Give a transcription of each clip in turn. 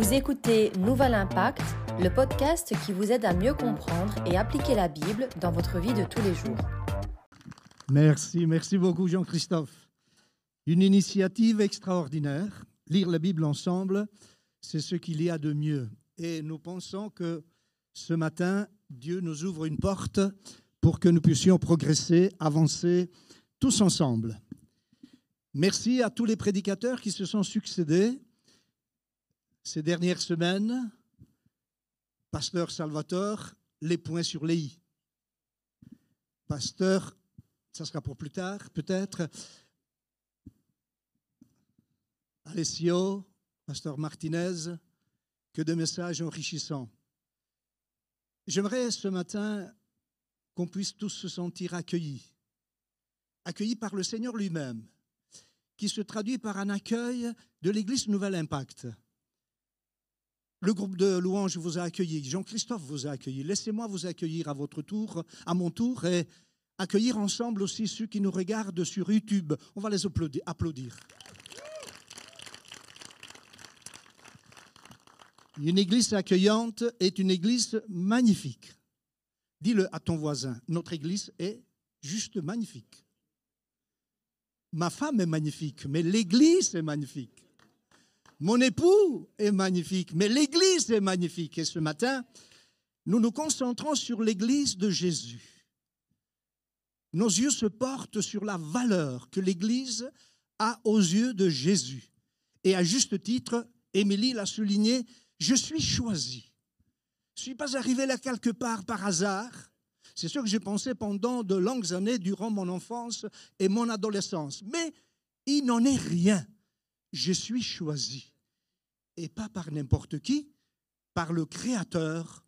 Vous écoutez Nouvel Impact, le podcast qui vous aide à mieux comprendre et appliquer la Bible dans votre vie de tous les jours. Merci, merci beaucoup Jean-Christophe. Une initiative extraordinaire. Lire la Bible ensemble, c'est ce qu'il y a de mieux. Et nous pensons que ce matin, Dieu nous ouvre une porte pour que nous puissions progresser, avancer tous ensemble. Merci à tous les prédicateurs qui se sont succédés ces dernières semaines. Pasteur Salvatore, les points sur les i. Pasteur, ça sera pour plus tard peut-être. Alessio, Pasteur Martinez, que de messages enrichissants. J'aimerais ce matin qu'on puisse tous se sentir accueillis, accueillis par le Seigneur lui-même, qui se traduit par un accueil de l'Église Nouvel Impact. Le groupe de louanges vous a accueilli, Jean-Christophe vous a accueilli. Laissez-moi vous accueillir à votre tour, à mon tour, et accueillir ensemble aussi ceux qui nous regardent sur YouTube. On va les applaudir. Une église accueillante est une église magnifique. Dis-le à ton voisin, notre église est juste magnifique. Ma femme est magnifique, mais l'église est magnifique. Mon époux est magnifique, mais l'église est magnifique. Et ce matin, nous nous concentrons sur l'église de Jésus. Nos yeux se portent sur la valeur que l'église a aux yeux de Jésus. Et à juste titre, Émilie l'a souligné, je suis choisi. Je ne suis pas arrivé là quelque part par hasard. C'est ce que j'ai pensé pendant de longues années durant mon enfance et mon adolescence. Mais il n'en est rien. Je suis choisi. Et pas par n'importe qui, par le Créateur,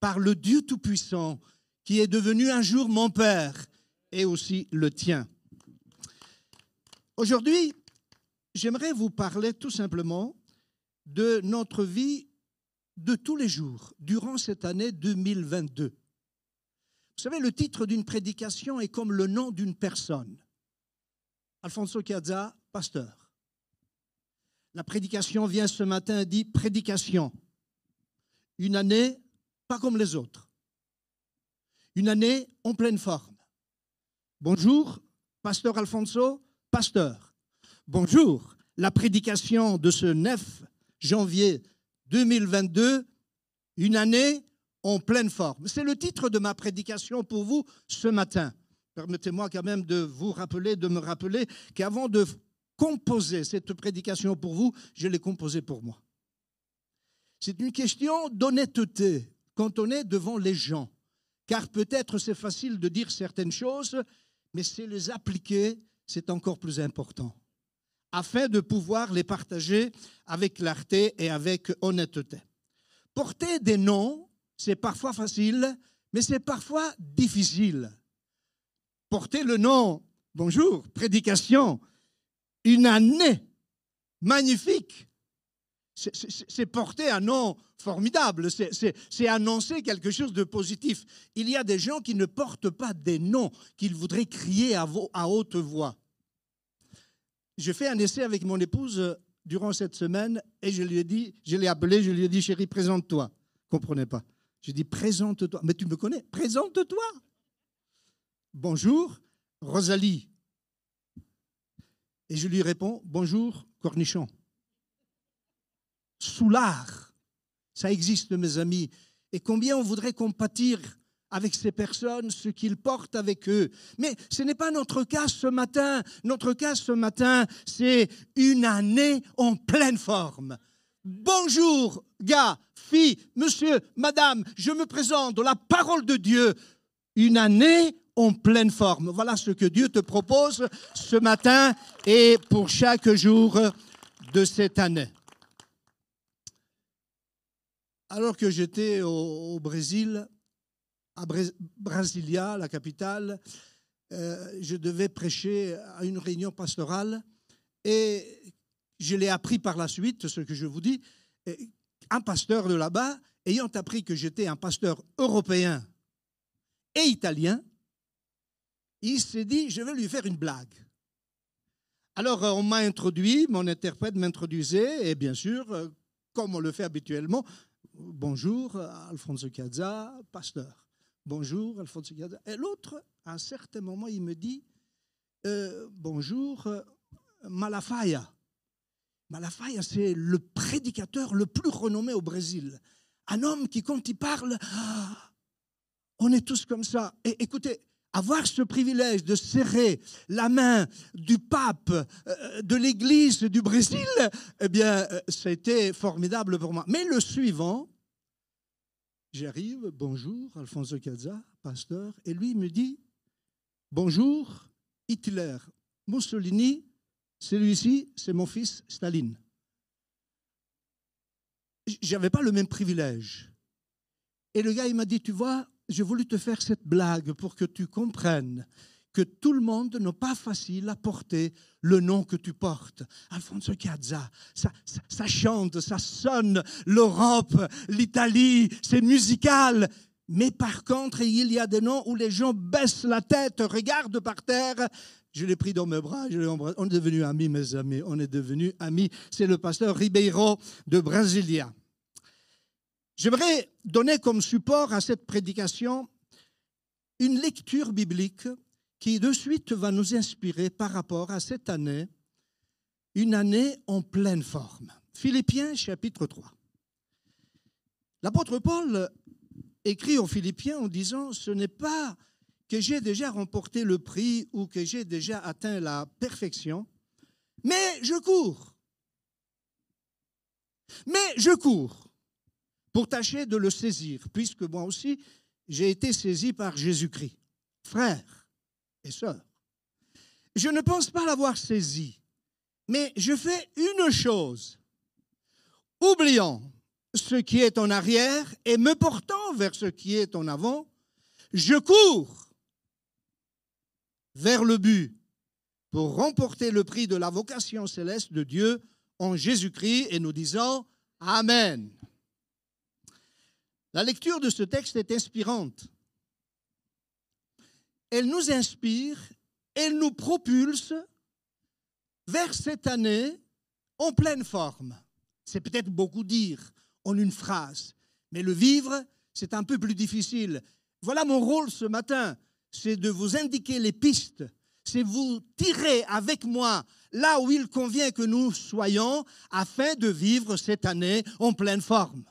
par le Dieu Tout-Puissant, qui est devenu un jour mon Père et aussi le tien. Aujourd'hui, j'aimerais vous parler tout simplement de notre vie de tous les jours durant cette année 2022. Vous savez, le titre d'une prédication est comme le nom d'une personne. Alfonso Chiazza, pasteur. La prédication vient ce matin, dit prédication. Une année pas comme les autres. Une année en pleine forme. Bonjour, pasteur Alfonso, pasteur. Bonjour, la prédication de ce 9 janvier 2022, une année en pleine forme. C'est le titre de ma prédication pour vous ce matin. Permettez-moi quand même de vous rappeler, de me rappeler qu'avant de composer cette prédication pour vous, je l'ai composée pour moi. C'est une question d'honnêteté quand on est devant les gens. Car peut-être c'est facile de dire certaines choses, mais c'est les appliquer, c'est encore plus important afin de pouvoir les partager avec clarté et avec honnêteté. Porter des noms, c'est parfois facile, mais c'est parfois difficile. Porter le nom, bonjour, prédication, une année magnifique. C'est porter un nom formidable, c'est annoncer quelque chose de positif. Il y a des gens qui ne portent pas des noms qu'ils voudraient crier à, à haute voix. J'ai fait un essai avec mon épouse euh, durant cette semaine et je lui ai dit, je l'ai appelé, je lui ai dit, chérie, présente-toi. Comprenez pas. J'ai dit, présente-toi. Mais tu me connais, présente-toi. Bonjour, Rosalie. Et je lui réponds, bonjour, cornichon. Soulard. Ça existe, mes amis. Et combien on voudrait compatir avec ces personnes, ce qu'ils portent avec eux. Mais ce n'est pas notre cas ce matin. Notre cas ce matin, c'est une année en pleine forme. Bonjour, gars, filles, monsieur, madame, je me présente la parole de Dieu. Une année en pleine forme. Voilà ce que Dieu te propose ce matin et pour chaque jour de cette année. Alors que j'étais au, Brésil, à Brasilia, la capitale, euh, je devais prêcher à une réunion pastorale et je l'ai appris par la suite, ce que je vous dis. Un pasteur de là-bas, ayant appris que j'étais un pasteur européen et italien, il s'est dit, je vais lui faire une blague. Alors euh, on m'a introduit, mon interprète m'introduisait, et bien sûr, euh, comme on le fait habituellement. Bonjour, Alfonso Cazza, pasteur. Bonjour, Alfonso Cazza. Et l'autre, à un certain moment, il me dit euh, Bonjour, Malafaia. Malafaia, c'est le prédicateur le plus renommé au Brésil. Un homme qui, quand il parle, on est tous comme ça. Et écoutez, avoir ce privilège de serrer la main du pape euh, de l'Église du Brésil, eh bien, euh, c'était formidable pour moi. Mais le suivant, j'arrive, bonjour, Alfonso Cazza, pasteur, et lui me dit, bonjour, Hitler, Mussolini, celui-ci, c'est mon fils Staline. J'avais pas le même privilège. Et le gars, il m'a dit, tu vois, j'ai voulu te faire cette blague pour que tu comprennes que tout le monde n'a pas facile à porter le nom que tu portes. Alfonso Cazza, ça, ça, chante, ça sonne, l'Europe, l'Italie, c'est musical. Mais par contre, il y a des noms où les gens baissent la tête, regardent par terre. Je l'ai pris dans mes bras, je l'ai embrassé. On est devenus amis, mes amis, on est devenus amis. C'est le pasteur Ribeiro de Brasilia. J'aimerais donner comme support à cette prédication une lecture biblique qui de suite va nous inspirer par rapport à cette année, une année en pleine forme. Philippiens chapitre 3. L'apôtre Paul écrit aux Philippiens en disant, ce n'est pas que j'ai déjà remporté le prix ou que j'ai déjà atteint la perfection, mais je cours. Mais je cours pour tâcher de le saisir, puisque moi aussi, j'ai été saisi par Jésus-Christ. Frères et sœurs, je ne pense pas l'avoir saisi, mais je fais une chose, oubliant ce qui est en arrière et me portant vers ce qui est en avant, je cours vers le but pour remporter le prix de la vocation céleste de Dieu en Jésus-Christ et nous disons Amen. La lecture de ce texte est inspirante. Elle nous inspire, elle nous propulse vers cette année en pleine forme. C'est peut-être beaucoup dire en une phrase, mais le vivre, c'est un peu plus difficile. Voilà mon rôle ce matin, c'est de vous indiquer les pistes, c'est vous tirer avec moi là où il convient que nous soyons afin de vivre cette année en pleine forme.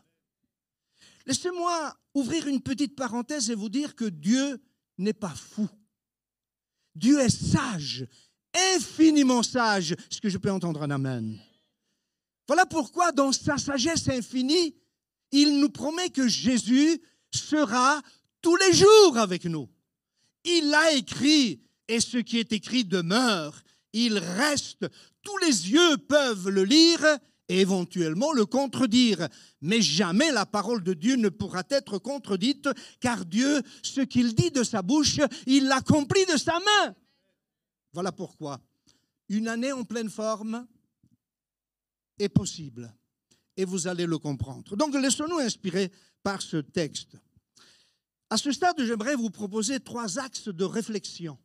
Laissez-moi ouvrir une petite parenthèse et vous dire que Dieu n'est pas fou. Dieu est sage, infiniment sage. Est-ce que je peux entendre un Amen? Voilà pourquoi dans sa sagesse infinie, il nous promet que Jésus sera tous les jours avec nous. Il l'a écrit et ce qui est écrit demeure. Il reste. Tous les yeux peuvent le lire éventuellement le contredire. Mais jamais la parole de Dieu ne pourra être contredite, car Dieu, ce qu'il dit de sa bouche, il l'accomplit de sa main. Voilà pourquoi une année en pleine forme est possible. Et vous allez le comprendre. Donc laissons-nous inspirer par ce texte. À ce stade, j'aimerais vous proposer trois axes de réflexion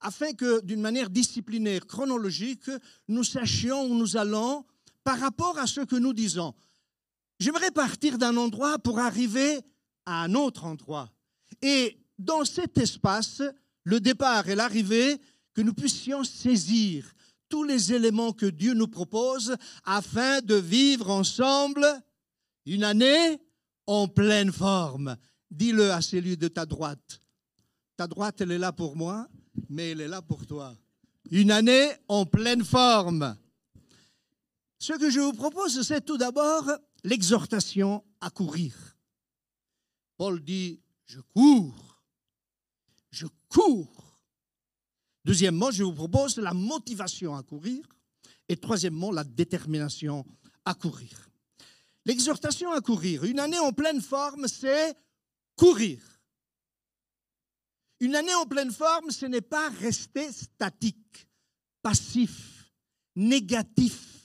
afin que, d'une manière disciplinaire, chronologique, nous sachions où nous allons par rapport à ce que nous disons. J'aimerais partir d'un endroit pour arriver à un autre endroit. Et dans cet espace, le départ et l'arrivée, que nous puissions saisir tous les éléments que Dieu nous propose afin de vivre ensemble une année en pleine forme. Dis-le à celui de ta droite. Ta droite, elle est là pour moi, mais elle est là pour toi. Une année en pleine forme. Ce que je vous propose, c'est tout d'abord l'exhortation à courir. Paul dit, je cours, je cours. Deuxièmement, je vous propose la motivation à courir. Et troisièmement, la détermination à courir. L'exhortation à courir, une année en pleine forme, c'est courir. Une année en pleine forme, ce n'est pas rester statique, passif, négatif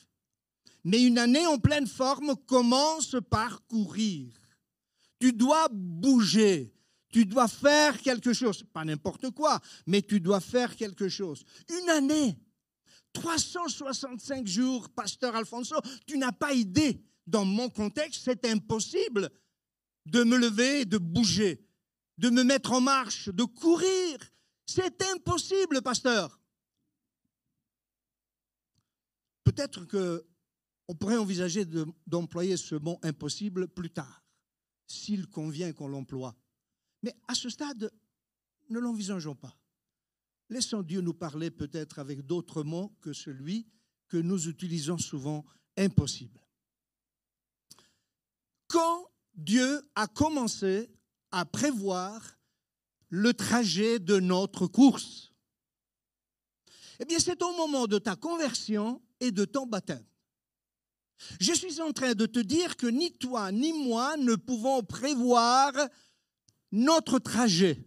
mais une année en pleine forme commence par courir. Tu dois bouger. Tu dois faire quelque chose. Pas n'importe quoi, mais tu dois faire quelque chose. Une année, 365 jours, pasteur Alfonso, tu n'as pas idée dans mon contexte, c'est impossible de me lever, de bouger, de me mettre en marche, de courir. C'est impossible, pasteur. Peut-être que on pourrait envisager d'employer ce mot impossible plus tard, s'il convient qu'on l'emploie. Mais à ce stade, ne l'envisageons pas. Laissons Dieu nous parler peut-être avec d'autres mots que celui que nous utilisons souvent, impossible. Quand Dieu a commencé à prévoir le trajet de notre course, eh bien c'est au moment de ta conversion et de ton baptême. Je suis en train de te dire que ni toi ni moi ne pouvons prévoir notre trajet.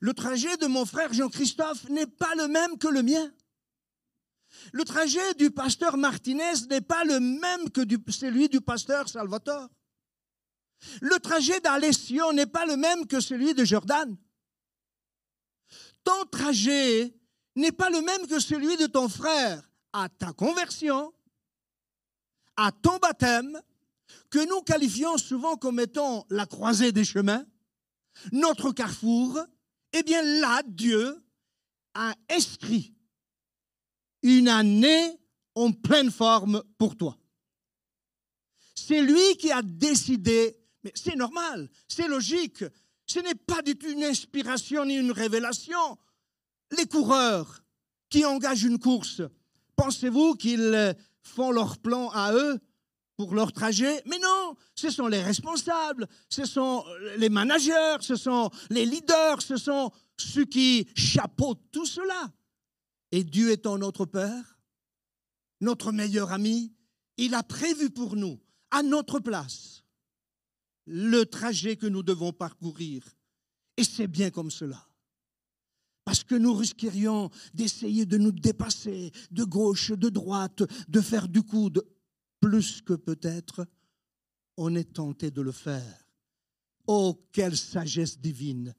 Le trajet de mon frère Jean-Christophe n'est pas le même que le mien. Le trajet du pasteur Martinez n'est pas le même que celui du pasteur Salvatore. Le trajet d'Alessio n'est pas le même que celui de Jordan. Ton trajet n'est pas le même que celui de ton frère à ta conversion, à ton baptême, que nous qualifions souvent comme étant la croisée des chemins, notre carrefour, eh bien là, Dieu a inscrit une année en pleine forme pour toi. C'est lui qui a décidé, mais c'est normal, c'est logique, ce n'est pas du tout une inspiration ni une révélation. Les coureurs qui engagent une course, pensez-vous qu'ils font leur plan à eux pour leur trajet. Mais non, ce sont les responsables, ce sont les managers, ce sont les leaders, ce sont ceux qui chapeautent tout cela. Et Dieu étant notre Père, notre meilleur ami, il a prévu pour nous, à notre place, le trajet que nous devons parcourir. Et c'est bien comme cela. Parce que nous risquerions d'essayer de nous dépasser de gauche, de droite, de faire du coude, plus que peut-être on est tenté de le faire. Oh, quelle sagesse divine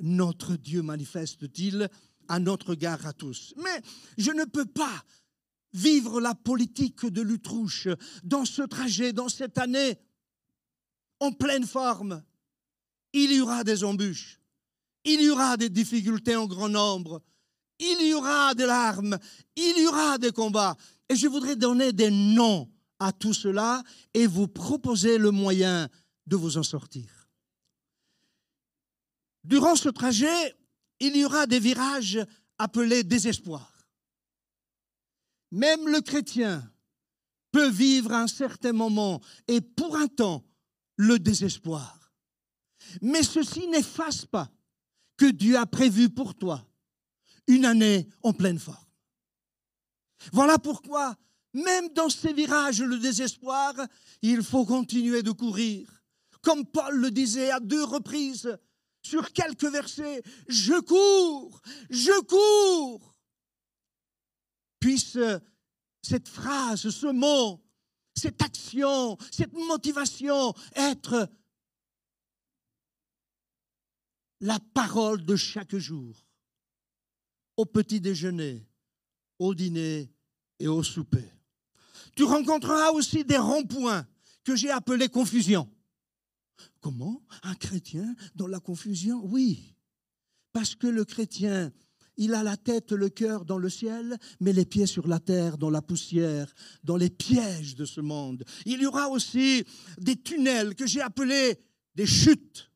notre Dieu manifeste-t-il à notre gare à tous. Mais je ne peux pas vivre la politique de l'utrouche dans ce trajet, dans cette année, en pleine forme. Il y aura des embûches, il y aura des difficultés en grand nombre, il y aura des larmes, il y aura des combats. Et je voudrais donner des noms à tout cela et vous proposer le moyen de vous en sortir. Durant ce trajet, il y aura des virages appelés désespoir. Même le chrétien peut vivre un certain moment et pour un temps le désespoir. Mais ceci n'efface pas que Dieu a prévu pour toi une année en pleine forme. Voilà pourquoi, même dans ces virages, le désespoir, il faut continuer de courir. Comme Paul le disait à deux reprises sur quelques versets, je cours, je cours. Puisse cette phrase, ce mot, cette action, cette motivation être la parole de chaque jour, au petit déjeuner, au dîner et au souper. Tu rencontreras aussi des ronds-points que j'ai appelés confusion. Comment? Un chrétien dans la confusion? Oui. Parce que le chrétien, il a la tête, le cœur dans le ciel, mais les pieds sur la terre, dans la poussière, dans les pièges de ce monde. Il y aura aussi des tunnels que j'ai appelés des chutes.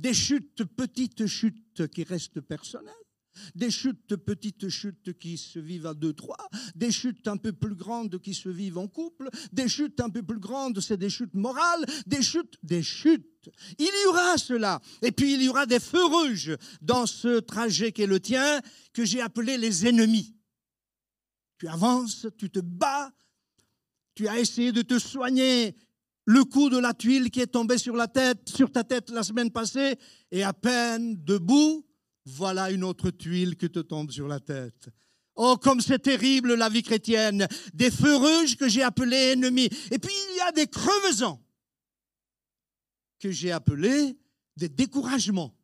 Des chutes, petites chutes qui restent personnelles des chutes, petites chutes qui se vivent à deux, trois, des chutes un peu plus grandes qui se vivent en couple, des chutes un peu plus grandes, c'est des chutes morales, des chutes, des chutes. Il y aura cela. Et puis il y aura des feux rouges dans ce trajet qui est le tien, que j'ai appelé les ennemis. Tu avances, tu te bats, tu as essayé de te soigner le coup de la tuile qui est tombé sur tête, sur ta tête la semaine passée, et à peine debout, voilà une autre tuile qui te tombe sur la tête. Oh, comme c'est terrible la vie chrétienne. Des feux rouges que j'ai appelés ennemis. Et puis il y a des crevaisons que j'ai appelés des découragements.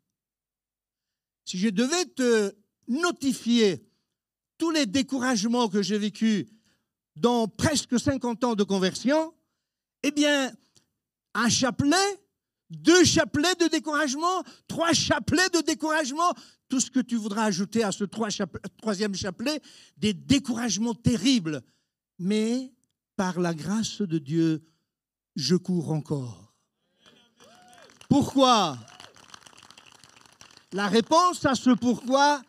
Si je devais te notifier tous les découragements que j'ai vécus dans presque 50 ans de conversion, Eh bien, un chapelet, deux chapelets de découragement, trois chapelets de découragement, tout ce que tu voudras ajouter à ce troisième chapelet, des découragements terribles. Mais par la grâce de Dieu, je cours encore. Pourquoi? La réponse à ce pourquoi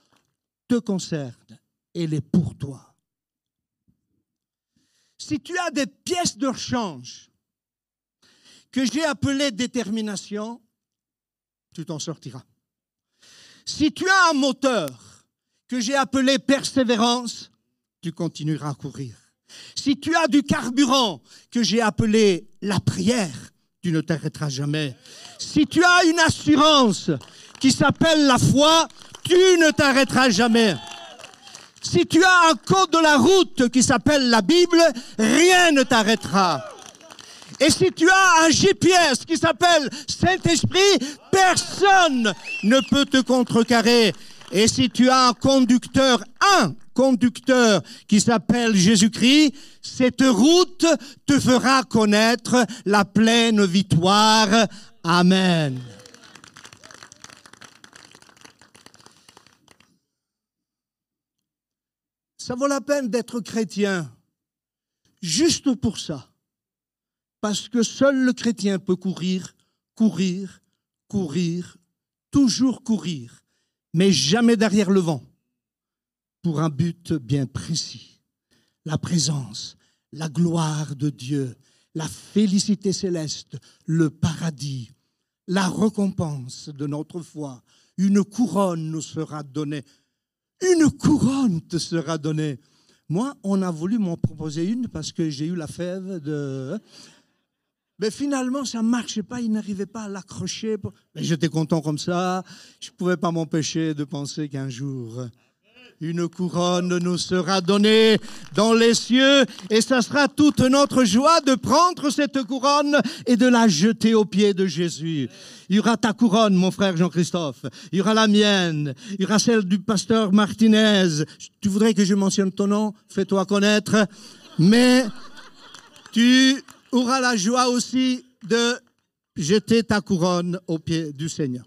te concerne. Elle est pour toi. Si tu as des pièces de rechange que j'ai appelées détermination, tu t'en sortiras. Si tu as un moteur que j'ai appelé persévérance, tu continueras à courir. Si tu as du carburant que j'ai appelé la prière, tu ne t'arrêteras jamais. Si tu as une assurance qui s'appelle la foi, tu ne t'arrêteras jamais. Si tu as un code de la route qui s'appelle la Bible, rien ne t'arrêtera. Et si tu as un GPS qui s'appelle Saint-Esprit, personne ne peut te contrecarrer. Et si tu as un conducteur, un conducteur qui s'appelle Jésus-Christ, cette route te fera connaître la pleine victoire. Amen. Ça vaut la peine d'être chrétien, juste pour ça. Parce que seul le chrétien peut courir, courir, courir, toujours courir, mais jamais derrière le vent, pour un but bien précis. La présence, la gloire de Dieu, la félicité céleste, le paradis, la récompense de notre foi. Une couronne nous sera donnée une couronne te sera donnée. Moi, on a voulu m'en proposer une parce que j'ai eu la fève de... Mais finalement, ça ne marchait pas, il n'arrivait pas à l'accrocher. Mais j'étais content comme ça. Je ne pouvais pas m'empêcher de penser qu'un jour, une couronne nous sera donnée dans les cieux et ça sera toute notre joie de prendre cette couronne et de la jeter aux pieds de Jésus. Il y aura ta couronne, mon frère Jean-Christophe. Il y aura la mienne. Il y aura celle du pasteur Martinez. Tu voudrais que je mentionne ton nom? Fais-toi connaître. Mais tu auras la joie aussi de jeter ta couronne aux pieds du Seigneur.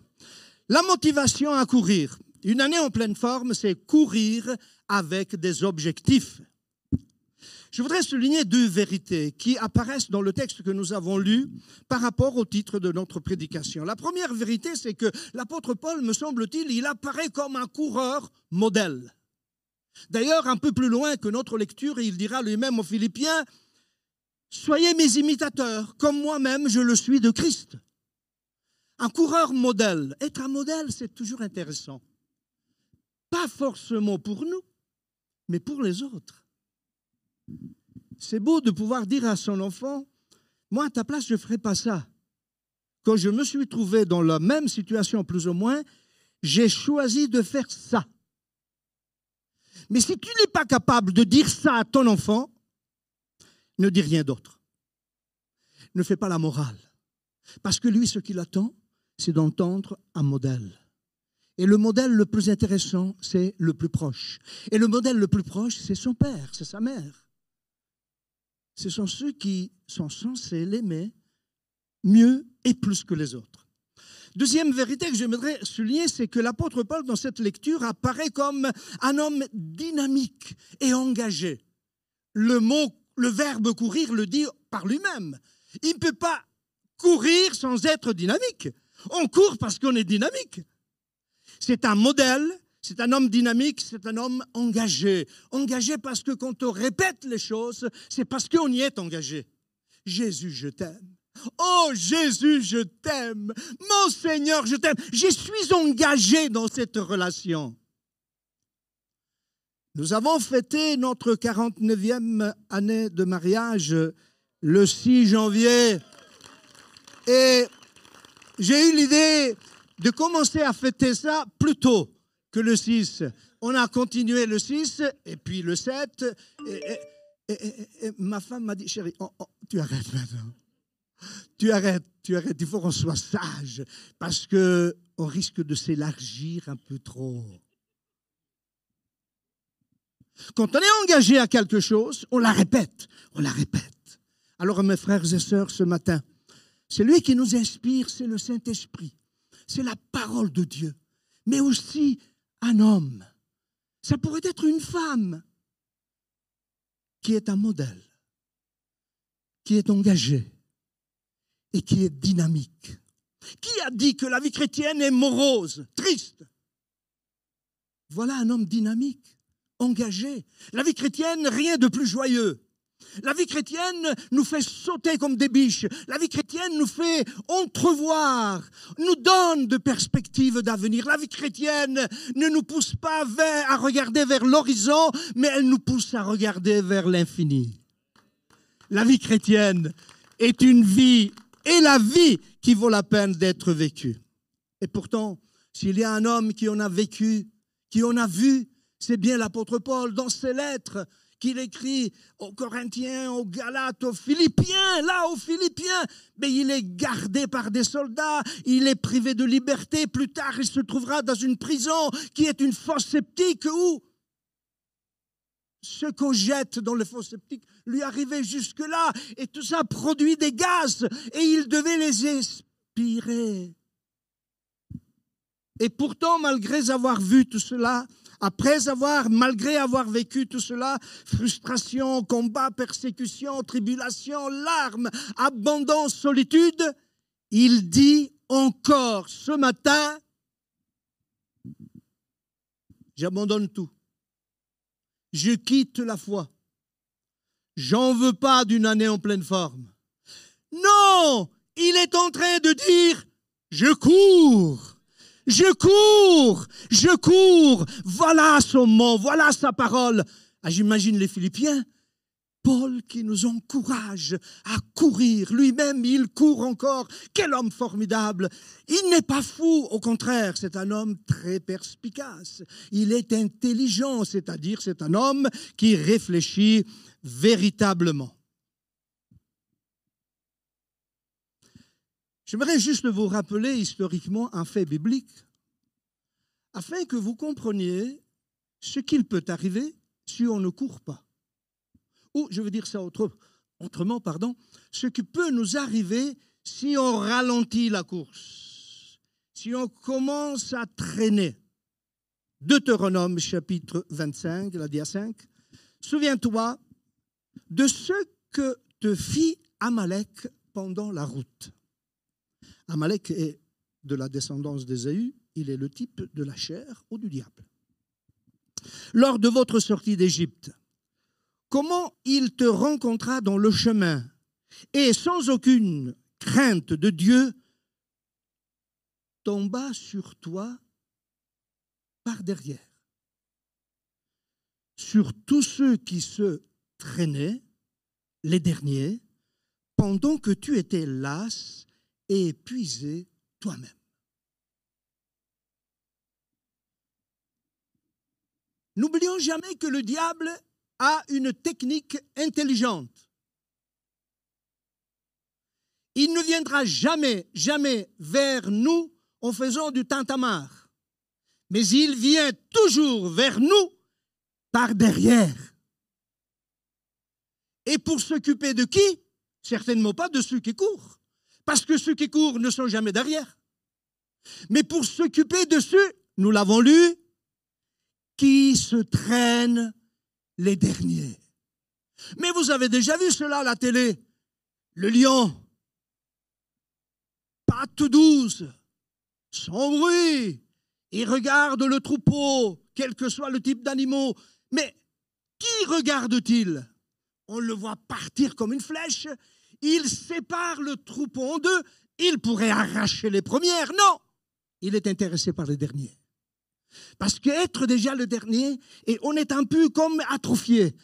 La motivation à courir. Une année en pleine forme, c'est courir avec des objectifs. Je voudrais souligner deux vérités qui apparaissent dans le texte que nous avons lu par rapport au titre de notre prédication. La première vérité, c'est que l'apôtre Paul, me semble-t-il, il apparaît comme un coureur modèle. D'ailleurs, un peu plus loin que notre lecture, il dira lui-même aux Philippiens, Soyez mes imitateurs, comme moi-même je le suis de Christ. Un coureur modèle. Être un modèle, c'est toujours intéressant. Pas forcément pour nous, mais pour les autres. C'est beau de pouvoir dire à son enfant, moi à ta place, je ne ferai pas ça. Quand je me suis trouvé dans la même situation plus ou moins, j'ai choisi de faire ça. Mais si tu n'es pas capable de dire ça à ton enfant, ne dis rien d'autre. Ne fais pas la morale. Parce que lui, ce qu'il attend, c'est d'entendre un modèle. Et le modèle le plus intéressant, c'est le plus proche. Et le modèle le plus proche, c'est son père, c'est sa mère. Ce sont ceux qui sont censés l'aimer mieux et plus que les autres. Deuxième vérité que j'aimerais souligner, c'est que l'apôtre Paul, dans cette lecture, apparaît comme un homme dynamique et engagé. Le mot, le verbe courir le dit par lui-même. Il ne peut pas courir sans être dynamique. On court parce qu'on est dynamique. C'est un modèle, c'est un homme dynamique, c'est un homme engagé. Engagé parce que quand on répète les choses, c'est parce qu'on y est engagé. Jésus, je t'aime. Oh Jésus, je t'aime. Mon Seigneur, je t'aime. Je suis engagé dans cette relation. Nous avons fêté notre 49e année de mariage le 6 janvier. Et j'ai eu l'idée de commencer à fêter ça plus tôt que le 6. On a continué le 6 et puis le 7. Et, ma femme m'a dit, chérie, oh, oh, tu arrêtes maintenant. Tu arrêtes, tu arrêtes. Il faut qu'on soit sage parce que on risque de s'élargir un peu trop. Quand on est engagé à quelque chose, on la répète, on la répète. Alors mes frères et sœurs, ce matin, c'est lui qui nous inspire, c'est le Saint-Esprit, c'est la parole de Dieu, mais aussi un homme. Ça pourrait être une femme qui est un modèle, qui est engagée et qui est dynamique. Qui a dit que la vie chrétienne est morose, triste? Voilà un homme dynamique, engagé. La vie chrétienne, rien de plus joyeux. La vie chrétienne nous fait sauter comme des biches. La vie chrétienne nous fait entrevoir, nous donne de perspectives d'avenir. La vie chrétienne ne nous pousse pas à regarder vers l'horizon, mais elle nous pousse à regarder vers l'infini. La vie chrétienne est une vie et la vie qui vaut la peine d'être vécue. Et pourtant, s'il y a un homme qui en a vécu, qui en a vu, c'est bien l'apôtre Paul dans ses lettres qu'il écrit aux Corinthiens, aux Galates, aux Philippiens, là aux Philippiens, mais il est gardé par des soldats, il est privé de liberté, plus tard il se trouvera dans une prison qui est une fosse sceptique où ce qu'on jette dans le fosse sceptique lui arrivait jusque-là, et tout ça produit des gaz, et il devait les expirer. Et pourtant, malgré avoir vu tout cela, après avoir, malgré avoir vécu tout cela, frustration, combat, persécution, tribulation, larmes, abondance, solitude, il dit encore ce matin, j'abandonne tout. Je quitte la foi. J'en veux pas d'une année en pleine forme. Non, il est en train de dire, je cours. Je cours, je cours. Voilà son mot, voilà sa parole. Ah, J'imagine les Philippiens. Paul qui nous encourage à courir. Lui-même, il court encore. Quel homme formidable. Il n'est pas fou, au contraire, c'est un homme très perspicace. Il est intelligent, c'est-à-dire c'est un homme qui réfléchit véritablement. J'aimerais juste vous rappeler historiquement un fait biblique, afin que vous compreniez ce qu'il peut arriver si on ne court pas. Ou, je veux dire ça autrement, pardon, ce qui peut nous arriver si on ralentit la course, si on commence à traîner. Deutéronome chapitre 25, la dia 5. Souviens-toi de ce que te fit Amalek pendant la route. Amalek est de la descendance d'Ésaü, il est le type de la chair ou du diable. Lors de votre sortie d'Égypte, comment il te rencontra dans le chemin et sans aucune crainte de Dieu, tomba sur toi par derrière. Sur tous ceux qui se traînaient, les derniers, pendant que tu étais las et épuisé toi-même. N'oublions jamais que le diable a une technique intelligente. Il ne viendra jamais, jamais vers nous en faisant du tintamarre, mais il vient toujours vers nous par derrière. Et pour s'occuper de qui? Certainement pas de ceux qui courent. Parce que ceux qui courent ne sont jamais derrière. Mais pour s'occuper de ceux, nous l'avons lu, qui se traînent les derniers. Mais vous avez déjà vu cela à la télé. Le lion, patte douce, sans bruit, il regarde le troupeau, quel que soit le type d'animaux. Mais qui regarde-t-il? On le voit partir comme une flèche il sépare le troupeau en deux. Il pourrait arracher les premières. Non, il est intéressé par les derniers. Parce qu'être déjà le dernier, et on est un peu comme atrophié.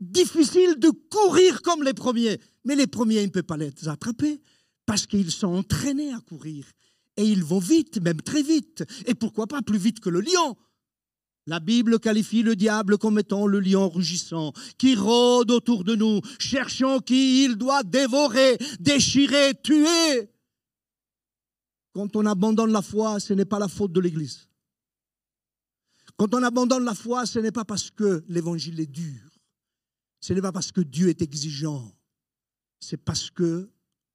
Difficile de courir comme les premiers. Mais les premiers, il ne peut pas les attraper parce qu'ils sont entraînés à courir. Et ils vont vite, même très vite. Et pourquoi pas plus vite que le lion la Bible qualifie le diable comme étant le lion rugissant qui rôde autour de nous, cherchant qui il doit dévorer, déchirer, tuer. Quand on abandonne la foi, ce n'est pas la faute de l'Église. Quand on abandonne la foi, ce n'est pas parce que l'Évangile est dur. Ce n'est pas parce que Dieu est exigeant. c'est parce que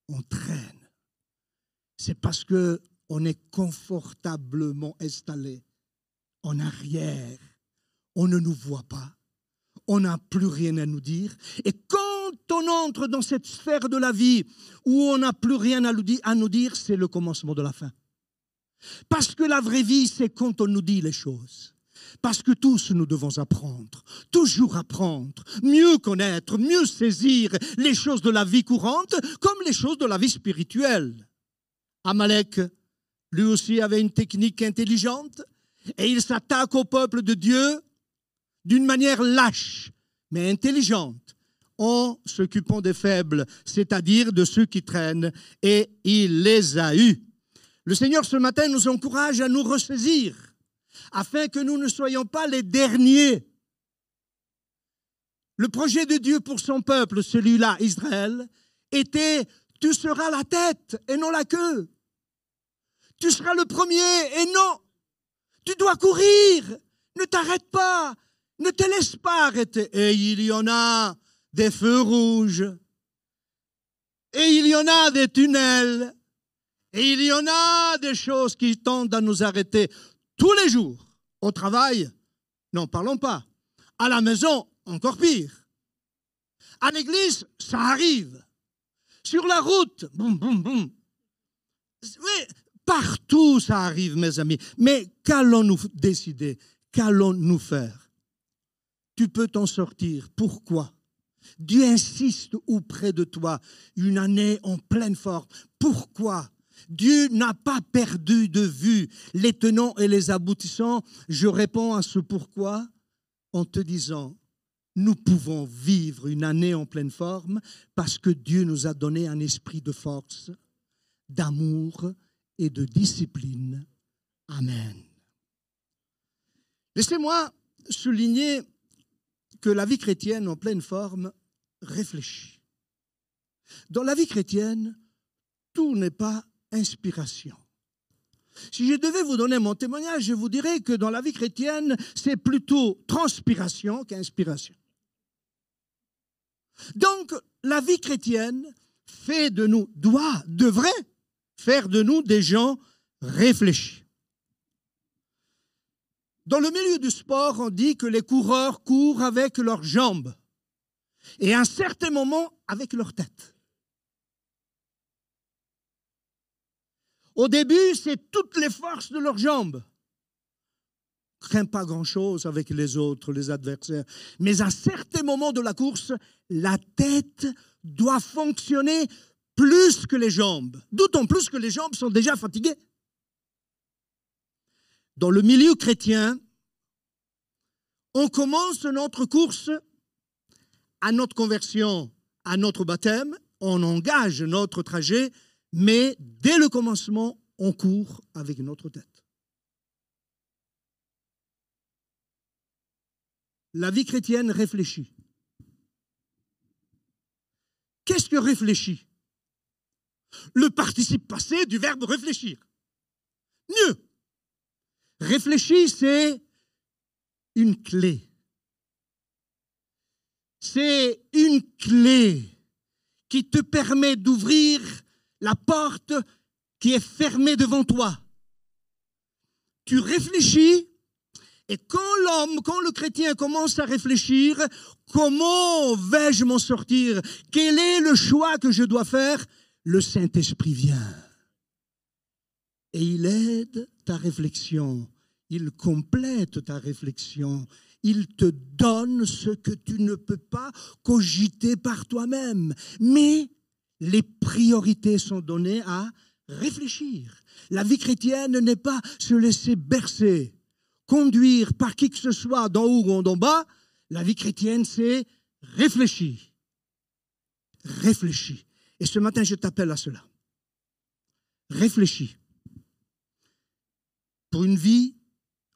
on traîne. C'est parce que on est confortablement installé en arrière. On ne nous voit pas. On n'a plus rien à nous dire. Et quand on entre dans cette sphère de la vie où on n'a plus rien à nous dire, c'est le commencement de la fin. Parce que la vraie vie, c'est quand on nous dit les choses. Parce que tous nous devons apprendre, toujours apprendre, mieux connaître, mieux saisir les choses de la vie courante comme les choses de la vie spirituelle. Amalek, lui aussi, avait une technique intelligente et il s'attaque au peuple de Dieu d'une manière lâche, mais intelligente, en s'occupant des faibles, c'est-à-dire de ceux qui traînent, et il les a eus. Le Seigneur ce matin nous encourage à nous ressaisir, afin que nous ne soyons pas les derniers. Le projet de Dieu pour son peuple, celui-là, Israël, était tu seras la tête et non la queue. Tu seras le premier et non. Tu dois courir. Ne t'arrête pas. Ne te laisse pas arrêter. Et il y en a des feux rouges. Et il y en a des tunnels. Et il y en a des choses qui tendent à nous arrêter tous les jours. Au travail, n'en parlons pas. À la maison, encore pire. À l'église, ça arrive. Sur la route, boum, boum, boum. Oui, partout ça arrive, mes amis. Mais qu'allons-nous décider? Qu'allons-nous faire? Tu peux t'en sortir. Pourquoi? Dieu insiste auprès de toi une année en pleine forme. Pourquoi? Dieu n'a pas perdu de vue les tenants et les aboutissants. Je réponds à ce pourquoi en te disant, nous pouvons vivre une année en pleine forme parce que Dieu nous a donné un esprit de force, d'amour et de discipline. Amen. Laissez-moi souligner que la vie chrétienne en pleine forme réfléchit. Dans la vie chrétienne, tout n'est pas inspiration. Si je devais vous donner mon témoignage, je vous dirais que dans la vie chrétienne, c'est plutôt transpiration qu'inspiration. Donc, la vie chrétienne fait de nous, doit, devrait faire de nous des gens réfléchis. Dans le milieu du sport, on dit que les coureurs courent avec leurs jambes et à un certain moment avec leur tête. Au début, c'est toutes les forces de leurs jambes. Crains pas grand-chose avec les autres, les adversaires. Mais à certains moments de la course, la tête doit fonctionner plus que les jambes. D'autant plus que les jambes sont déjà fatiguées. Dans le milieu chrétien, on commence notre course à notre conversion, à notre baptême, on engage notre trajet mais dès le commencement, on court avec notre tête. La vie chrétienne réfléchit. Qu'est-ce que réfléchit? Le participe passé du verbe réfléchir. Mieux. Réfléchir, c'est une clé. C'est une clé qui te permet d'ouvrir la porte qui est fermée devant toi. Tu réfléchis et quand l'homme, quand le chrétien commence à réfléchir, comment vais-je m'en sortir? Quel est le choix que je dois faire? Le Saint-Esprit vient. Et il aide ta réflexion, il complète ta réflexion, il te donne ce que tu ne peux pas cogiter par toi-même. Mais les priorités sont données à réfléchir. La vie chrétienne n'est pas se laisser bercer, conduire par qui que ce soit d'en haut ou d'en bas. La vie chrétienne, c'est réfléchir. Réfléchir. Et ce matin, je t'appelle à cela. Réfléchis. Pour une vie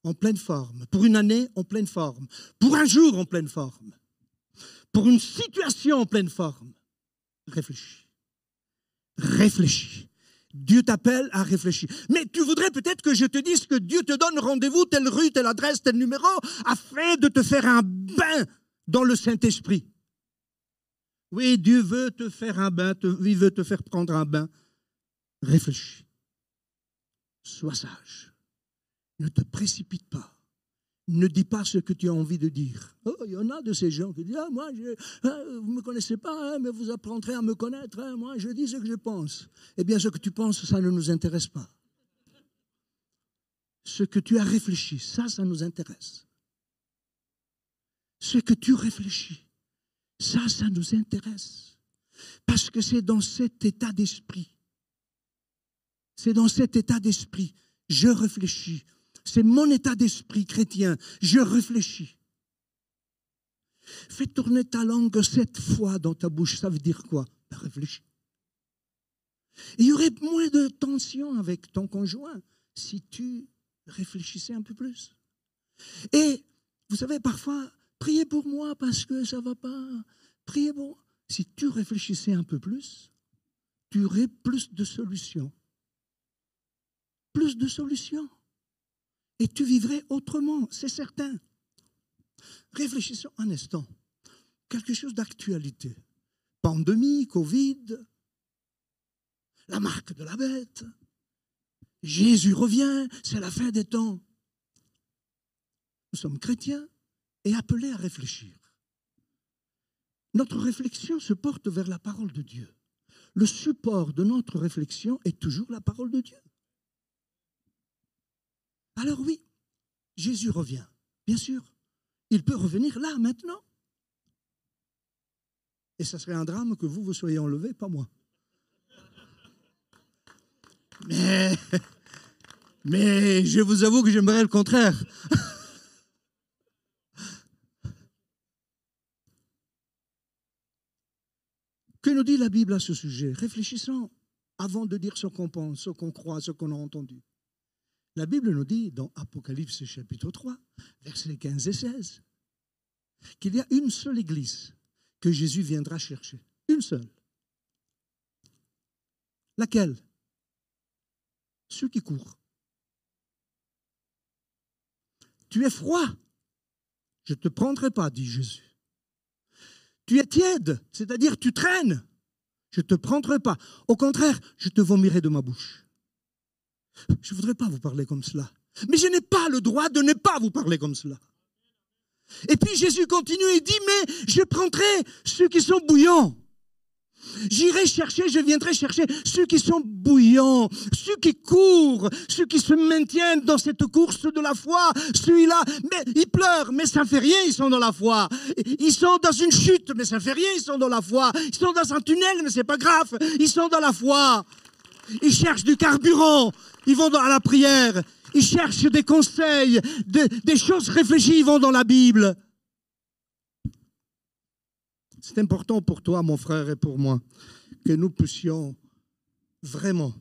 en pleine forme, pour une année en pleine forme, pour un jour en pleine forme, pour une situation en pleine forme. Réfléchis réfléchis. Dieu t'appelle à réfléchir. Mais tu voudrais peut-être que je te dise que Dieu te donne rendez-vous, telle rue, telle adresse, tel numéro, afin de te faire un bain dans le Saint-Esprit. Oui, Dieu veut te faire un bain, il veut te faire prendre un bain. Réfléchis. Sois sage. Ne te précipite pas. Ne dis pas ce que tu as envie de dire. Oh, il y en a de ces gens qui disent ah, Moi, hein, vous ne me connaissez pas, hein, mais vous apprendrez à me connaître. Hein, moi, je dis ce que je pense. Eh bien, ce que tu penses, ça ne nous intéresse pas. Ce que tu as réfléchi, ça, ça nous intéresse. Ce que tu réfléchis, ça, ça nous intéresse. Parce que c'est dans cet état d'esprit. C'est dans cet état d'esprit. Je réfléchis c'est mon état d'esprit chrétien. Je réfléchis. Fais tourner ta langue sept fois dans ta bouche. Ça veut dire quoi? Ben, Réfléchis. Il y aurait moins de tension avec ton conjoint si tu réfléchissais un peu plus. Et vous savez, parfois, priez pour moi parce que ça ne va pas. Priez pour moi. Si tu réfléchissais un peu plus, tu aurais plus de solutions. Plus de solutions et tu vivrais autrement, c'est certain. Réfléchissons un instant. Quelque chose d'actualité. Pandémie, Covid, la marque de la bête. Jésus revient, c'est la fin des temps. Nous sommes chrétiens et appelés à réfléchir. Notre réflexion se porte vers la parole de Dieu. Le support de notre réflexion est toujours la parole de Dieu. Alors oui, Jésus revient, bien sûr. Il peut revenir là, maintenant. Et ça serait un drame que vous, vous soyez enlevé, pas moi. Mais, mais je vous avoue que j'aimerais le contraire. Nous dit la Bible à ce sujet Réfléchissons avant de dire ce qu'on pense, ce qu'on croit, ce qu'on a entendu. La Bible nous dit dans Apocalypse chapitre 3, versets 15 et 16, qu'il y a une seule église que Jésus viendra chercher. Une seule. Laquelle? Ceux qui courent. Tu es froid, je ne te prendrai pas, dit Jésus. Tu es tiède, c'est-à-dire tu traînes, je ne te prendrai pas. Au contraire, je te vomirai de ma bouche. Je ne voudrais pas vous parler comme cela. Mais je n'ai pas le droit de ne pas vous parler comme cela. Et puis Jésus continue et dit, mais je prendrai ceux qui sont bouillants. J'irai chercher, je viendrai chercher ceux qui sont bouillants, ceux qui courent, ceux qui se maintiennent dans cette course de la foi. Celui-là, mais ils pleurent, mais ça ne fait rien, ils sont dans la foi. Ils sont dans une chute, mais ça ne fait rien, ils sont dans la foi. Ils sont dans un tunnel, mais c'est pas grave, ils sont dans la foi. Ils cherchent du carburant, ils vont à la prière, ils cherchent des conseils, des, choses réfléchies, ils vont dans la Bible. C'est important pour toi, mon frère, et pour moi, que nous puissions vraiment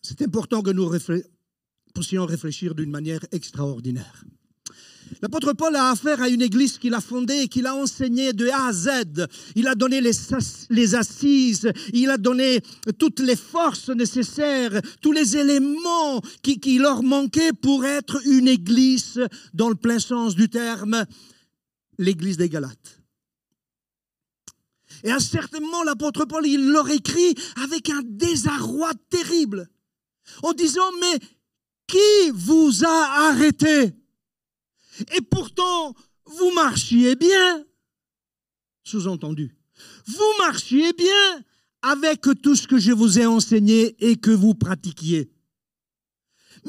C'est important que nous puissions réfléchir d'une manière extraordinaire. L'apôtre Paul a affaire à une église qu'il a fondée et qu'il a enseignée de A à Z. Il a donné les, assises, il a donné toutes les forces nécessaires, tous les éléments qui, leur manquaient pour être une église dans le plein sens du terme, l'église des Galates. Et à certain moment, l'apôtre Paul, il leur écrit avec un désarroi terrible, en disant, mais qui vous a arrêté? Et pourtant, vous marchiez bien. Sous-entendu, vous marchiez bien avec tout ce que je vous ai enseigné et que vous pratiquiez.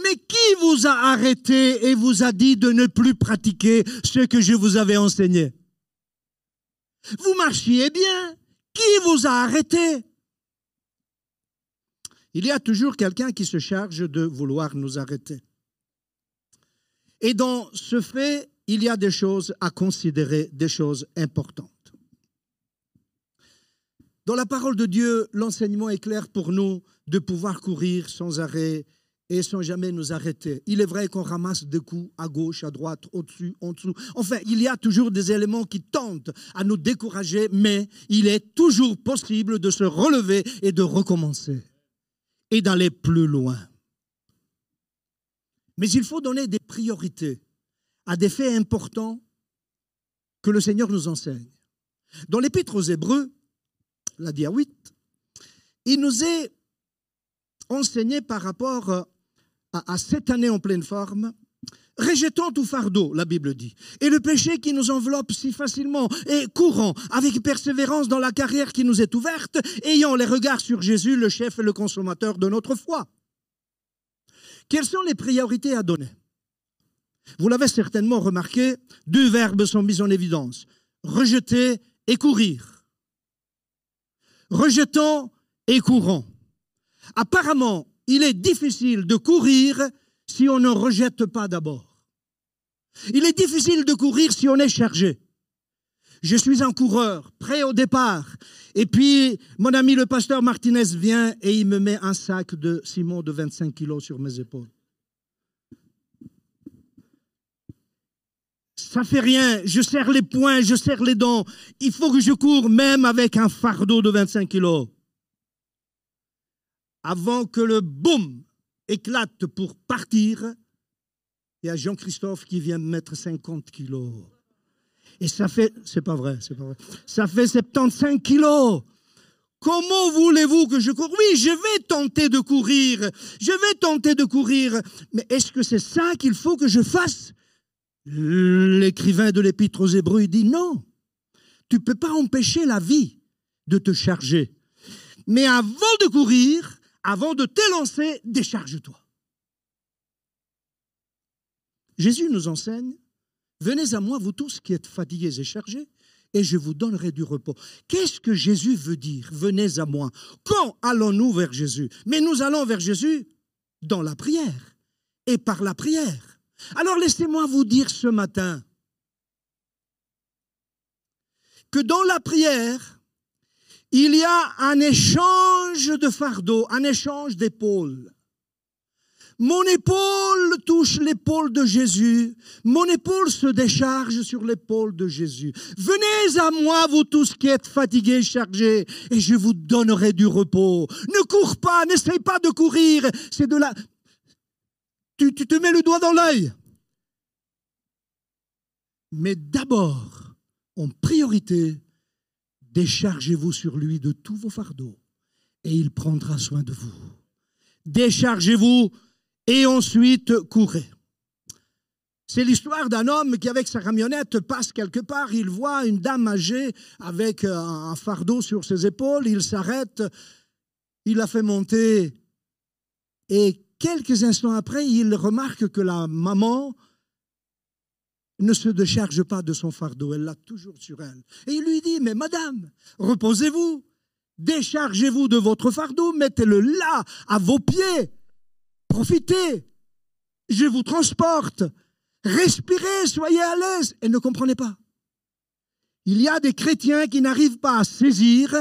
Mais qui vous a arrêté et vous a dit de ne plus pratiquer ce que je vous avais enseigné? Vous marchiez bien. Qui vous a arrêté? Il y a toujours quelqu'un qui se charge de vouloir nous arrêter. Et dans ce fait, il y a des choses à considérer, des choses importantes. Dans la parole de Dieu, l'enseignement est clair pour nous de pouvoir courir sans arrêt et sans jamais nous arrêter. Il est vrai qu'on ramasse des coups à gauche, à droite, au-dessus, en dessous. Enfin, il y a toujours des éléments qui tentent à nous décourager, mais il est toujours possible de se relever et de recommencer et d'aller plus loin. Mais il faut donner des priorités à des faits importants que le Seigneur nous enseigne. Dans l'Épître aux Hébreux, la dia 8, il nous est enseigné par rapport à, cette année en pleine forme, rejetant tout fardeau, la Bible dit, et le péché qui nous enveloppe si facilement, et courant avec persévérance dans la carrière qui nous est ouverte, ayant les regards sur Jésus, le chef et le consommateur de notre foi. Quelles sont les priorités à donner? Vous l'avez certainement remarqué, deux verbes sont mis en évidence, rejeter et courir. Rejetant et courant. Apparemment, il est difficile de courir si on ne rejette pas d'abord. Il est difficile de courir si on est chargé. Je suis un coureur, prêt au départ. Et puis, mon ami le pasteur Martinez vient et il me met un sac de ciment de 25 kilos sur mes épaules. Ça fait rien, je serre les poings, je serre les dents. Il faut que je cours même avec un fardeau de 25 kilos avant que le boum éclate pour partir, il y a Jean-Christophe qui vient mettre 50 kilos. Et ça fait, c'est pas vrai, c'est pas ça fait 75 kilos. Comment voulez-vous que je cours? Oui, je vais tenter de courir, je vais tenter de courir, mais est-ce que c'est ça qu'il faut que je fasse? L'écrivain de l'Épître aux Hébreux dit non. Tu ne peux pas empêcher la vie de te charger. Mais avant de courir, avant de t'élancer, décharge-toi. Jésus nous enseigne, venez à moi, vous tous qui êtes fatigués et chargés, et je vous donnerai du repos. Qu'est-ce que Jésus veut dire Venez à moi? Quand allons-nous vers Jésus? Mais nous allons vers Jésus dans la prière et par la prière. Alors laissez-moi vous dire ce matin que dans la prière, il y a un échange de fardeau, un échange d'épaules. Mon épaule touche l'épaule de Jésus. Mon épaule se décharge sur l'épaule de Jésus. Venez à moi, vous tous qui êtes fatigués, chargés, et je vous donnerai du repos. Ne cours pas, n'essaye pas de courir. C'est de la... Tu, tu te mets le doigt dans l'œil. Mais d'abord, en priorité, Déchargez-vous sur lui de tous vos fardeaux et il prendra soin de vous. Déchargez-vous et ensuite courez. C'est l'histoire d'un homme qui, avec sa camionnette, passe quelque part. Il voit une dame âgée avec un fardeau sur ses épaules. Il s'arrête. Il la fait monter. Et quelques instants après, il remarque que la maman ne se décharge pas de son fardeau, elle l'a toujours sur elle. Et il lui dit, mais madame, reposez-vous, déchargez-vous de votre fardeau, mettez-le là, à vos pieds, profitez, je vous transporte, respirez, soyez à l'aise. Elle ne comprenait pas. Il y a des chrétiens qui n'arrivent pas à saisir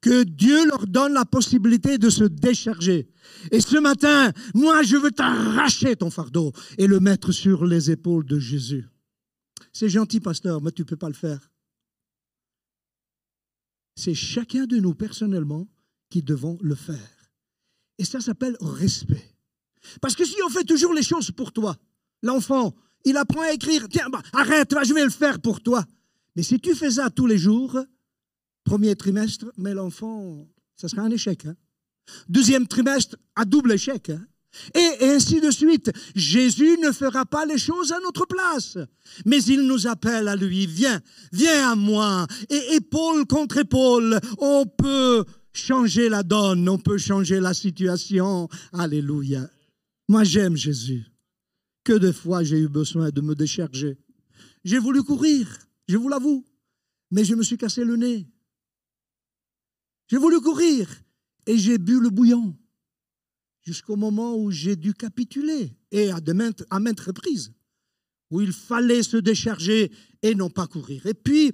que Dieu leur donne la possibilité de se décharger. Et ce matin, moi, je veux t'arracher ton fardeau et le mettre sur les épaules de Jésus. C'est gentil, pasteur, mais tu ne peux pas le faire. C'est chacun de nous personnellement qui devons le faire. Et ça s'appelle respect. Parce que si on fait toujours les choses pour toi, l'enfant, il apprend à écrire, tiens, bah, arrête, je vais le faire pour toi. Mais si tu fais ça tous les jours, premier trimestre, mais l'enfant, ça sera un échec. Hein. Deuxième trimestre, à double échec. Hein. Et ainsi de suite. Jésus ne fera pas les choses à notre place, mais il nous appelle à lui. Viens, viens à moi. Et épaule contre épaule, on peut changer la donne, on peut changer la situation. Alléluia. Moi, j'aime Jésus. Que de fois j'ai eu besoin de me décharger. J'ai voulu courir, je vous l'avoue, mais je me suis cassé le nez. J'ai voulu courir et j'ai bu le bouillon jusqu'au moment où j'ai dû capituler, et à, maintes, à maintes reprises, où il fallait se décharger et non pas courir. Et puis,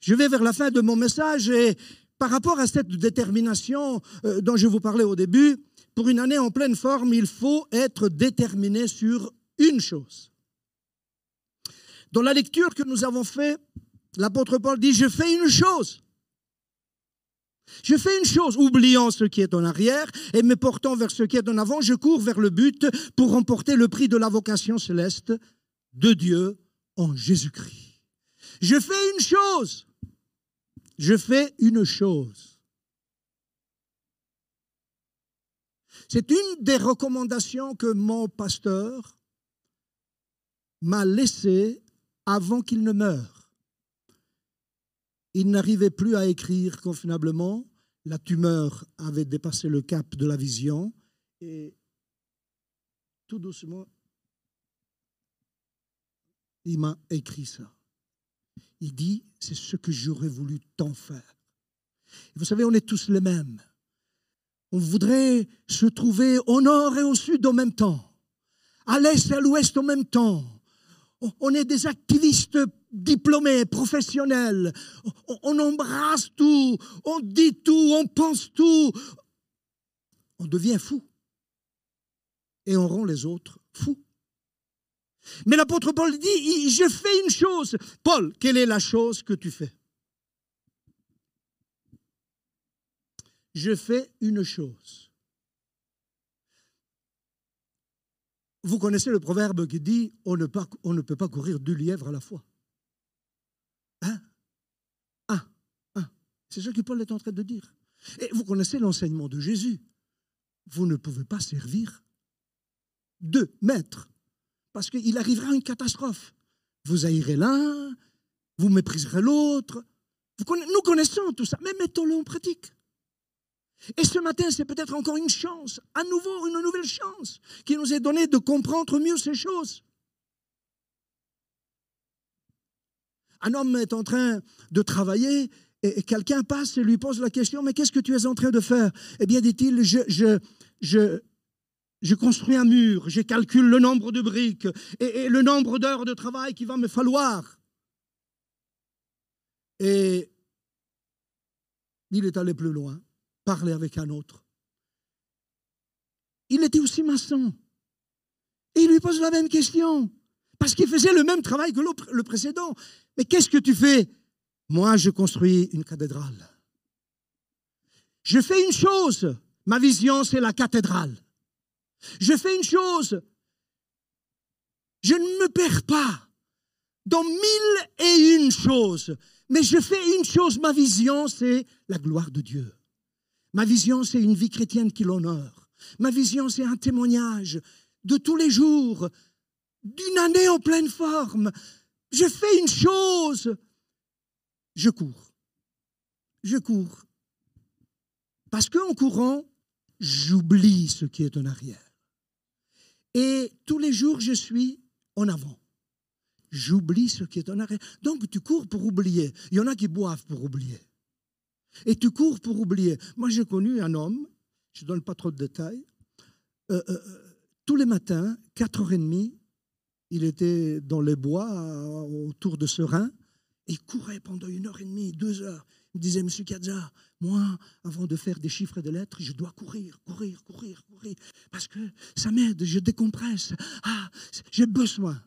je vais vers la fin de mon message, et par rapport à cette détermination euh, dont je vous parlais au début, pour une année en pleine forme, il faut être déterminé sur une chose. Dans la lecture que nous avons faite, l'apôtre Paul dit, je fais une chose. Je fais une chose, oubliant ce qui est en arrière et me portant vers ce qui est en avant, je cours vers le but pour remporter le prix de la vocation céleste de Dieu en Jésus-Christ. Je fais une chose. Je fais une chose. C'est une des recommandations que mon pasteur m'a laissées avant qu'il ne meure. Il n'arrivait plus à écrire convenablement. La tumeur avait dépassé le cap de la vision et tout doucement, il m'a écrit ça. Il dit, c'est ce que j'aurais voulu tant faire. vous savez, on est tous les mêmes. On voudrait se trouver au nord et au sud en même temps, à l'est et à l'ouest en même temps. On est des activistes diplômés, professionnels. On embrasse tout, on dit tout, on pense tout. On devient fou. Et on rend les autres fous. Mais l'apôtre Paul dit, je fais une chose. Paul, quelle est la chose que tu fais? Je fais une chose. Vous connaissez le proverbe qui dit, on ne, peut pas courir deux lièvres à la fois. Hein? Un, un. C'est ce que Paul est en train de dire. Et vous connaissez l'enseignement de Jésus. Vous ne pouvez pas servir deux maîtres parce qu'il arrivera une catastrophe. Vous haïrez l'un, vous mépriserez l'autre. Nous connaissons tout ça, mais mettons-le en pratique. Et ce matin, c'est peut-être encore une chance, à nouveau une nouvelle chance qui nous est donnée de comprendre mieux ces choses. Un homme est en train de travailler et quelqu'un passe et lui pose la question, mais qu'est-ce que tu es en train de faire? Eh bien, dit-il, je, je, je, construis un mur, je calcule le nombre de briques et, le nombre d'heures de travail qu'il va me falloir. Et il est allé plus loin, parler avec un autre. Il était aussi maçon. Et il lui pose la même question, parce qu'il faisait le même travail que le précédent. Mais qu'est-ce que tu fais? Moi, je construis une cathédrale. Je fais une chose, ma vision, c'est la cathédrale. Je fais une chose. Je ne me perds pas dans mille et une choses. Mais je fais une chose. Ma vision, c'est la gloire de Dieu. Ma vision, c'est une vie chrétienne qui l'honore. Ma vision, c'est un témoignage de tous les jours, d'une année en pleine forme. Je fais une chose. Je cours. Je cours. Parce qu'en courant, j'oublie ce qui est en arrière. Et tous les jours, je suis en avant. J'oublie ce qui est en arrière. Donc, tu cours pour oublier. Il y en a qui boivent pour oublier. Et tu cours pour oublier. Moi, j'ai connu un homme, je ne donne pas trop de détails, euh, euh, euh, tous les matins, 4h30, il était dans les bois autour de Serein, il courait pendant une heure et demie, deux heures. Il disait, Monsieur Kadza, moi, avant de faire des chiffres et des lettres, je dois courir, courir, courir, courir, parce que ça m'aide, je décompresse. Ah, j'ai besoin.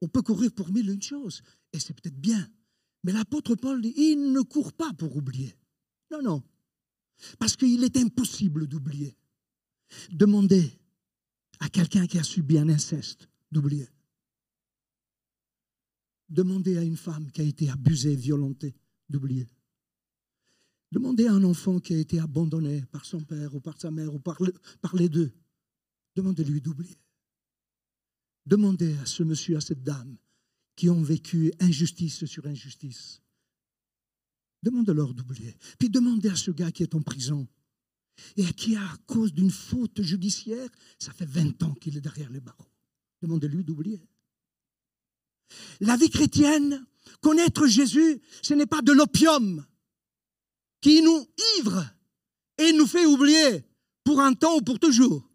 On peut courir pour mille une choses, et c'est peut-être bien. Mais l'apôtre Paul dit, il ne court pas pour oublier. Non, non. Parce qu'il est impossible d'oublier. Demandez à quelqu'un qui a subi un inceste d'oublier. Demandez à une femme qui a été abusée, violentée, d'oublier. Demandez à un enfant qui a été abandonné par son père ou par sa mère ou par, les deux. Demandez-lui d'oublier. Demandez à ce monsieur, à cette dame qui ont vécu injustice sur injustice. Demandez-leur d'oublier. Puis demandez à ce gars qui est en prison et qui, à cause d'une faute judiciaire, ça fait 20 ans qu'il est derrière les barreaux. Demandez-lui d'oublier. La vie chrétienne, connaître Jésus, ce n'est pas de l'opium qui nous ivre et nous fait oublier pour un temps ou pour toujours.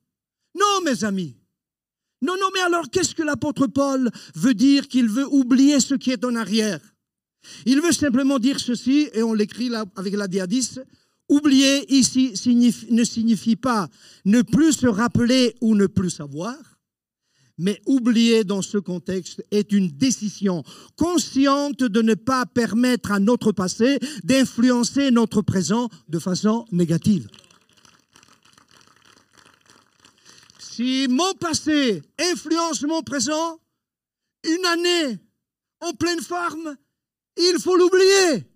Non, mes amis. Non, non, mais alors qu'est-ce que l'apôtre Paul veut dire qu'il veut oublier ce qui est en arrière? Il veut simplement dire ceci, et on l'écrit là avec la diadis, Oublier ici ne signifie pas ne plus se rappeler ou ne plus savoir, mais oublier dans ce contexte est une décision consciente de ne pas permettre à notre passé d'influencer notre présent de façon négative. Si mon passé influence mon présent, une année en pleine forme, il faut l'oublier.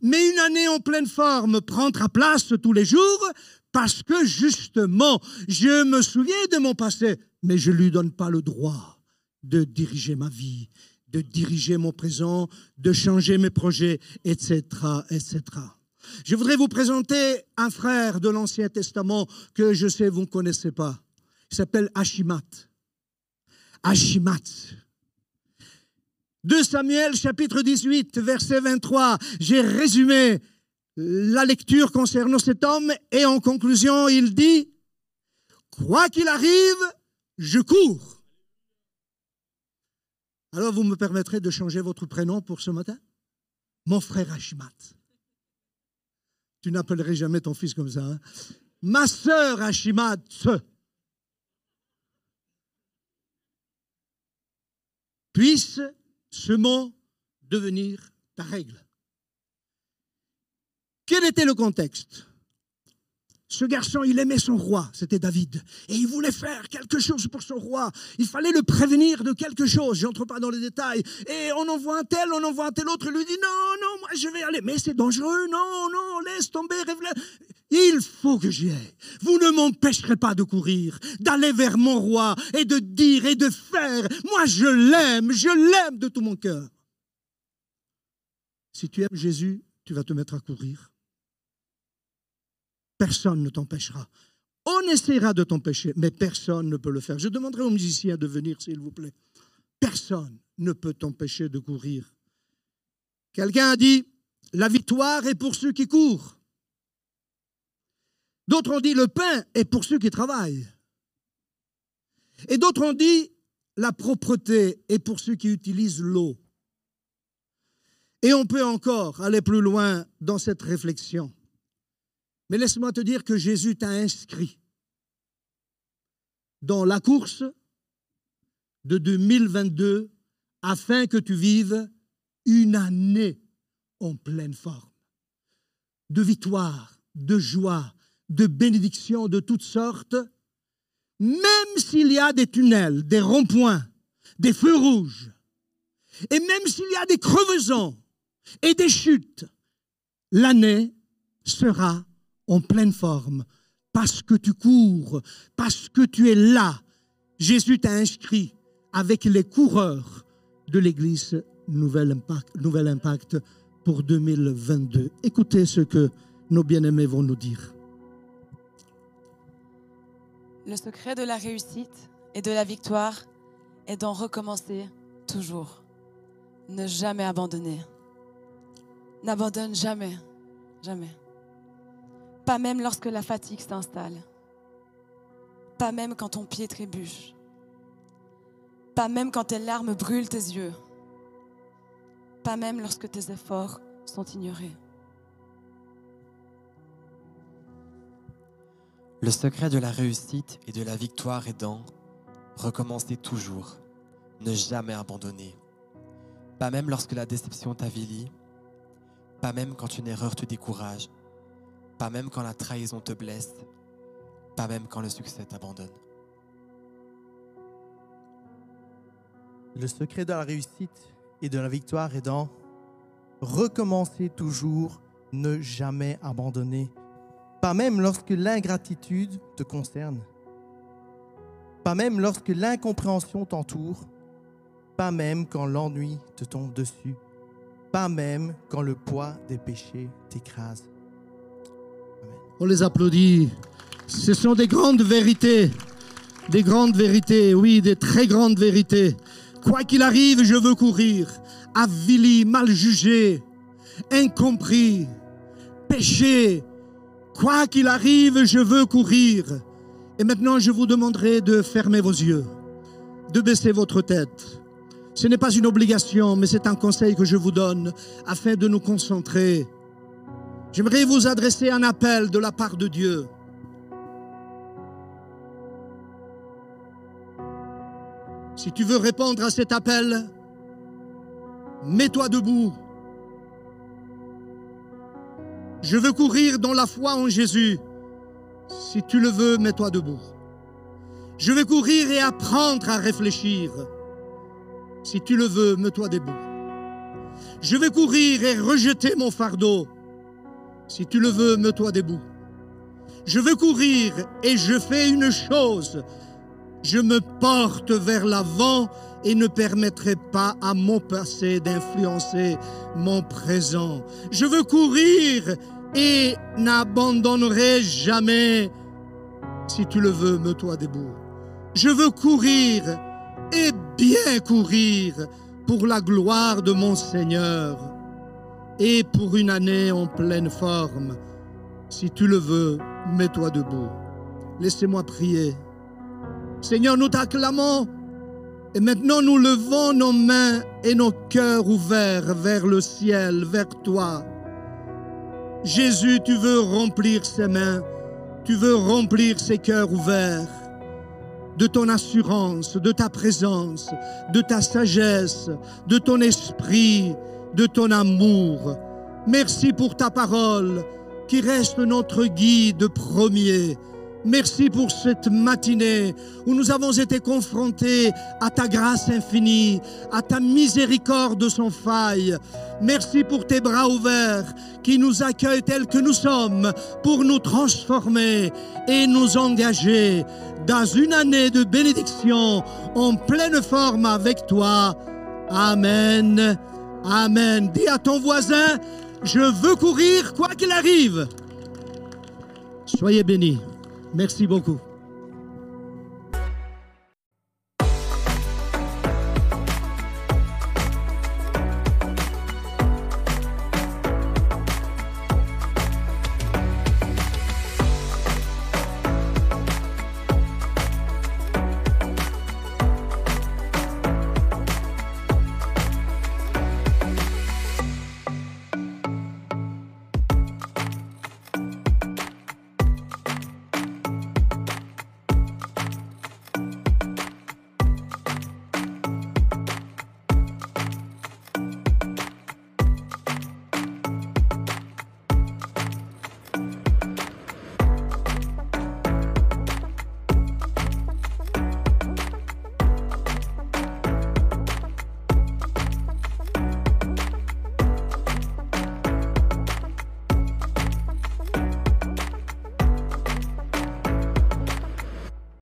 Mais une année en pleine forme prendra place tous les jours parce que justement, je me souviens de mon passé, mais je ne lui donne pas le droit de diriger ma vie, de diriger mon présent, de changer mes projets, etc., etc. Je voudrais vous présenter un frère de l'Ancien Testament que je sais vous ne connaissez pas. Il s'appelle Achimat. Achimat. 2 Samuel chapitre 18 verset 23. J'ai résumé la lecture concernant cet homme et en conclusion il dit, quoi qu'il arrive, je cours. Alors vous me permettrez de changer votre prénom pour ce matin? Mon frère Achimat. Tu n'appellerais jamais ton fils comme ça. Hein? Ma sœur Achimat. Puisse ce mot devenir ta règle. Quel était le contexte? Ce garçon, il aimait son roi, c'était David. Et il voulait faire quelque chose pour son roi. Il fallait le prévenir de quelque chose. Je n'entre pas dans les détails. Et on envoie un tel, on envoie un tel autre. Il lui dit Non, non, moi je vais aller. Mais c'est dangereux. Non, non, laisse tomber. Il faut que j'y aille. Vous ne m'empêcherez pas de courir, d'aller vers mon roi et de dire et de faire. Moi, je l'aime, je l'aime de tout mon cœur. Si tu aimes Jésus, tu vas te mettre à courir personne ne t'empêchera. On essaiera de t'empêcher, mais personne ne peut le faire. Je demanderai aux musiciens de venir, s'il vous plaît. Personne ne peut t'empêcher de courir. Quelqu'un a dit, la victoire est pour ceux qui courent. D'autres ont dit, le pain est pour ceux qui travaillent. Et d'autres ont dit, la propreté est pour ceux qui utilisent l'eau. Et on peut encore aller plus loin dans cette réflexion. Mais laisse-moi te dire que Jésus t'a inscrit dans la course de 2022 afin que tu vives une année en pleine forme, de victoire, de joie, de bénédiction de toutes sortes, même s'il y a des tunnels, des ronds-points, des feux rouges, et même s'il y a des crevaisons et des chutes, l'année sera en pleine forme, parce que tu cours, parce que tu es là. Jésus t'a inscrit avec les coureurs de l'Église Nouvel Impact, pour 2022. Écoutez ce que nos bien-aimés vont nous dire. Le secret de la réussite et de la victoire est d'en recommencer toujours. Ne jamais abandonner. N'abandonne jamais, jamais. Pas même lorsque la fatigue s'installe. Pas même quand ton pied trébuche. Pas même quand tes larmes brûlent tes yeux. Pas même lorsque tes efforts sont ignorés. Le secret de la réussite et de la victoire est dans recommencer toujours, ne jamais abandonner. Pas même lorsque la déception t'avilit, pas même quand une erreur te décourage, pas même quand la trahison te blesse, pas même quand le succès t'abandonne. Le secret de la réussite et de la victoire est dans recommencer toujours, ne jamais abandonner, pas même lorsque l'ingratitude te concerne, pas même lorsque l'incompréhension t'entoure, pas même quand l'ennui te tombe dessus, pas même quand le poids des péchés t'écrase. On les applaudit. Ce sont des grandes vérités. Des grandes vérités, oui, des très grandes vérités. Quoi qu'il arrive, je veux courir. Avili, mal jugé, incompris, péché. Quoi qu'il arrive, je veux courir. Et maintenant, je vous demanderai de fermer vos yeux, de baisser votre tête. Ce n'est pas une obligation, mais c'est un conseil que je vous donne afin de nous concentrer J'aimerais vous adresser un appel de la part de Dieu. Si tu veux répondre à cet appel, mets-toi debout. Je veux courir dans la foi en Jésus. Si tu le veux, mets-toi debout. Je veux courir et apprendre à réfléchir. Si tu le veux, mets-toi debout. Je vais courir et rejeter mon fardeau. Si tu le veux, mets-toi debout. Je veux courir et je fais une chose. Je me porte vers l'avant et ne permettrai pas à mon passé d'influencer mon présent. Je veux courir et n'abandonnerai jamais. Si tu le veux, mets-toi debout. Je veux courir et bien courir pour la gloire de mon Seigneur et pour une année en pleine forme. Si tu le veux, mets-toi debout. Laissez-moi prier. Seigneur, nous t'acclamons et maintenant nous levons nos mains et nos cœurs ouverts vers le ciel, vers toi. Jésus, tu veux remplir ces mains, tu veux remplir ces cœurs ouverts de ton assurance, de ta présence, de ta sagesse, de ton esprit, de ton amour. Merci pour ta parole qui reste notre guide premier. Merci pour cette matinée où nous avons été confrontés à ta grâce infinie, à ta miséricorde sans faille. Merci pour tes bras ouverts qui nous accueillent tels que nous sommes pour nous transformer et nous engager dans une année de bénédiction en pleine forme avec toi. Amen. Amen. Dis à ton voisin, je veux courir quoi qu'il arrive. Soyez bénis. Merci beaucoup.